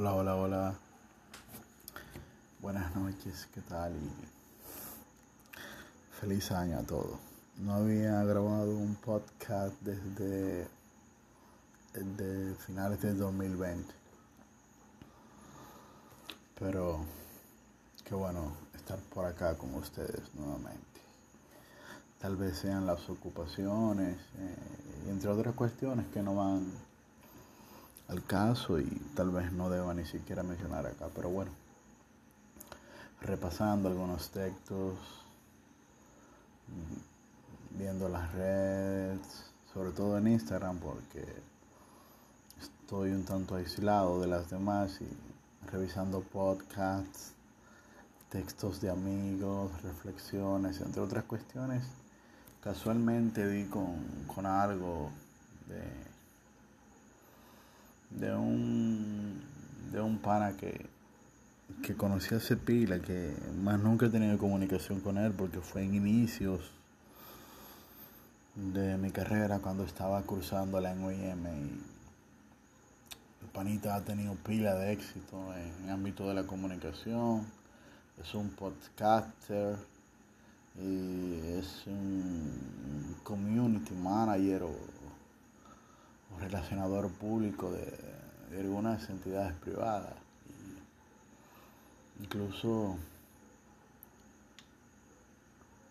Hola, hola, hola. Buenas noches, ¿qué tal? Y feliz año a todos. No había grabado un podcast desde, desde finales del 2020. Pero qué bueno estar por acá con ustedes nuevamente. Tal vez sean las ocupaciones, eh, entre otras cuestiones que no van al caso y tal vez no deba ni siquiera mencionar acá, pero bueno, repasando algunos textos, mm, viendo las redes, sobre todo en Instagram porque estoy un tanto aislado de las demás y revisando podcasts, textos de amigos, reflexiones, entre otras cuestiones, casualmente di con, con algo de de un, de un pana que, que conocí hace pila, que más nunca he tenido comunicación con él porque fue en inicios de mi carrera cuando estaba cursando la OIM y el panita ha tenido pila de éxito en el ámbito de la comunicación, es un podcaster y es un community manager o relacionador público de, algunas entidades privadas. incluso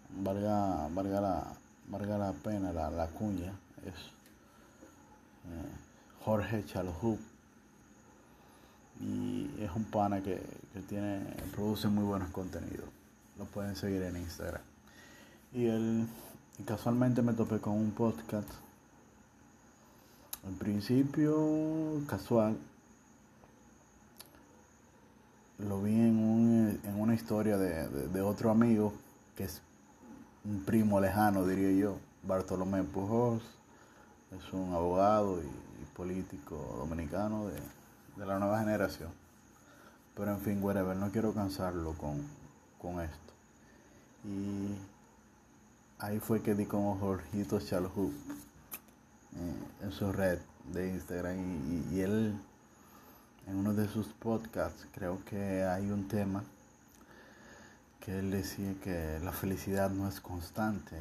valga, valga, la, valga la pena la, cuña, es eh, Jorge Chalhub y es un pana que, tiene, produce muy buenos contenidos. Lo pueden seguir en Instagram. Y él casualmente me topé con un podcast al principio, casual, lo vi en, en una historia de, otro amigo, que es un primo lejano, diría yo, Bartolomé Pujols, es un abogado y, político dominicano de, la nueva generación. Pero en fin, whatever, no quiero cansarlo con, con esto. Y ahí fue que di con Jorgito Chalhub eh, en su red de Instagram y, él en uno de sus podcasts creo que hay un tema que él decía que la felicidad no es constante.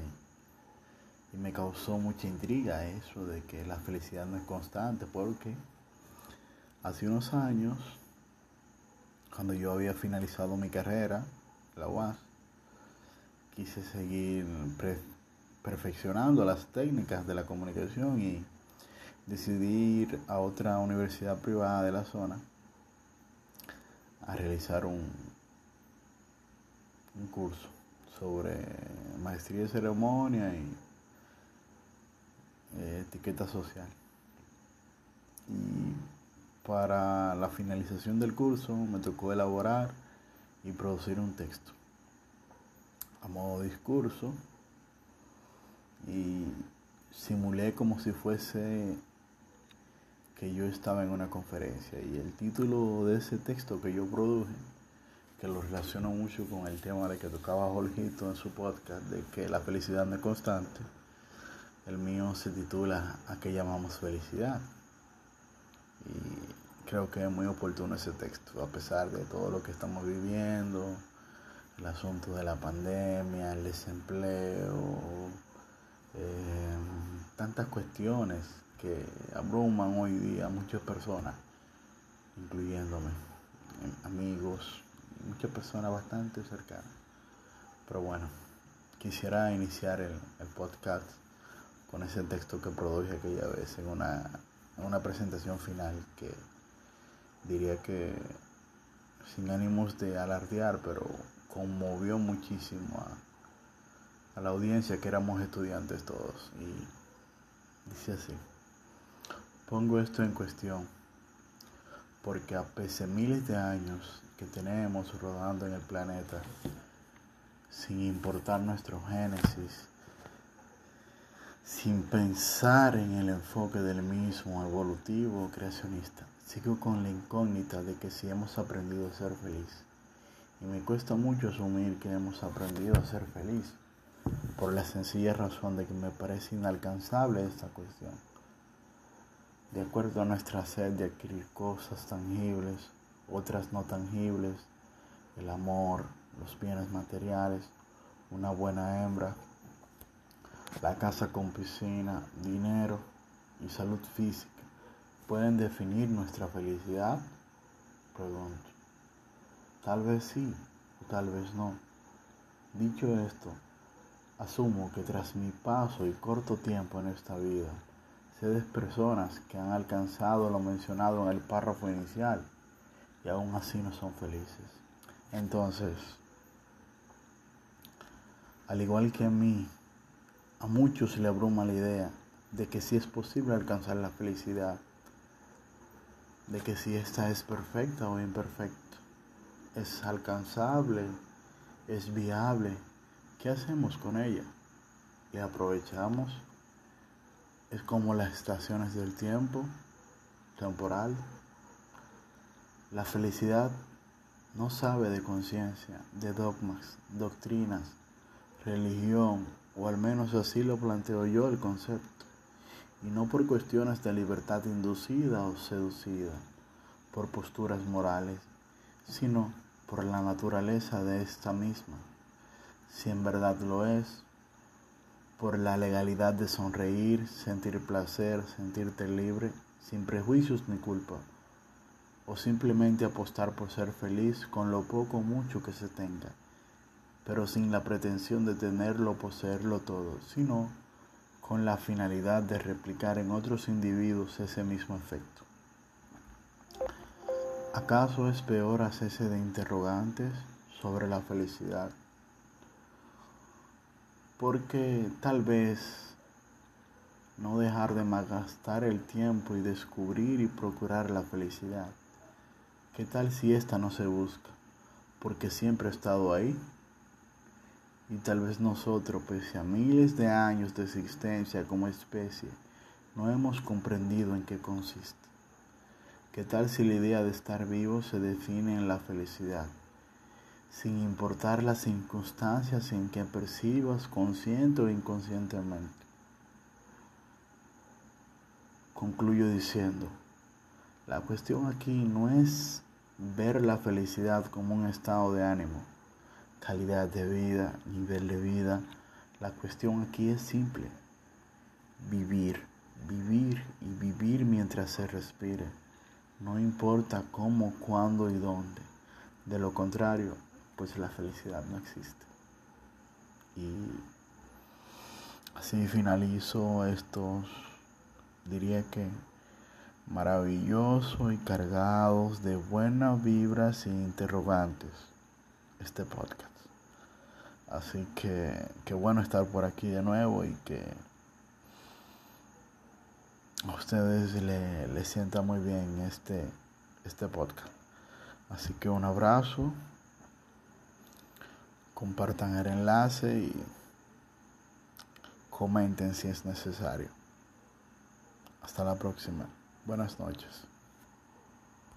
Y me causó mucha intriga eso de que la felicidad no es constante porque hace unos años cuando yo había finalizado mi carrera la UAS quise seguir perfeccionando las técnicas de la comunicación y decidí ir a otra universidad privada de la zona a realizar un, un curso sobre maestría de ceremonia y eh, etiqueta social. Y para la finalización del curso me tocó elaborar y producir un texto a modo discurso simulé como si fuese que yo estaba en una conferencia y el título de ese texto que yo produje, que lo relaciono mucho con el tema de que tocaba Jorgito en su podcast, de que la felicidad no es constante, el mío se titula ¿A qué llamamos felicidad? Y creo que es muy oportuno ese texto, a pesar de todo lo que estamos viviendo, el asunto de la pandemia, el desempleo, eh, tantas cuestiones que abruman hoy día a muchas personas, incluyéndome, amigos, muchas personas bastante cercanas. Pero bueno, quisiera iniciar el, podcast con ese texto que produje aquella vez en una, en una presentación final que diría que sin ánimos de alardear, pero conmovió muchísimo a, a la audiencia que éramos estudiantes todos. Y dice así, pongo esto en cuestión porque a pesar de miles de años que tenemos rodando en el planeta, sin importar nuestro génesis, sin pensar en el enfoque del mismo evolutivo o creacionista, sigo con la incógnita de que si hemos aprendido a ser feliz. Y me cuesta mucho asumir que hemos aprendido a ser feliz por la sencilla razón de que me parece inalcanzable esta cuestión. De acuerdo a nuestra sed de adquirir cosas tangibles, otras no tangibles, el amor, los bienes materiales, una buena hembra, la casa con piscina, dinero y salud física pueden definir nuestra felicidad? Pregunto. Tal vez sí o tal vez no. Dicho esto, asumo que tras mi paso y corto tiempo en esta vida, sé de personas que han alcanzado lo mencionado en el párrafo inicial y aún así no son felices. Entonces, al igual que a mí, a muchos se le abruma la idea de que sí es posible alcanzar la felicidad, de que si esta es perfecta o imperfecta, es alcanzable, es viable, ¿qué hacemos con ella? ¿La aprovechamos? Es como las estaciones del tiempo, temporal. La felicidad no sabe de conciencia, de dogmas, doctrinas, religión, o al menos así lo planteo yo el concepto, y no por cuestiones de libertad inducida o seducida, por posturas morales, sino por la naturaleza de esta misma, si en verdad lo es, por la legalidad de sonreír, sentir placer, sentirte libre, sin prejuicios ni culpa o simplemente apostar por ser feliz con lo poco o mucho que se tenga, pero sin la pretensión de tenerlo o poseerlo todo, sino con la finalidad de replicar en otros individuos ese mismo efecto. ¿Acaso es peor hacerse de interrogantes sobre la felicidad? Porque tal vez no dejar de malgastar el tiempo y descubrir y procurar la felicidad ¿Qué tal si esta no se busca? Porque siempre ha estado ahí. Y tal vez nosotros, pese a miles de años de existencia como especie, no hemos comprendido en qué consiste. ¿Qué tal si la idea de estar vivo se define en la felicidad, sin importar las circunstancias en que percibas consciente o inconscientemente? Concluyo diciendo, la cuestión aquí no es ver la felicidad como un estado de ánimo, calidad de vida, nivel de vida. La cuestión aquí es simple. Vivir, vivir y vivir mientras se respire. No importa cómo, cuándo y dónde. De lo contrario, pues la felicidad no existe. Y así finalizo estos, diría que maravilloso y cargados de buenas vibras e interrogantes este podcast. Así que qué bueno estar por aquí de nuevo y que a ustedes les le sienta muy bien este, este podcast. Así que un abrazo, compartan el enlace y comenten si es necesario. Hasta la próxima. Buenas noches.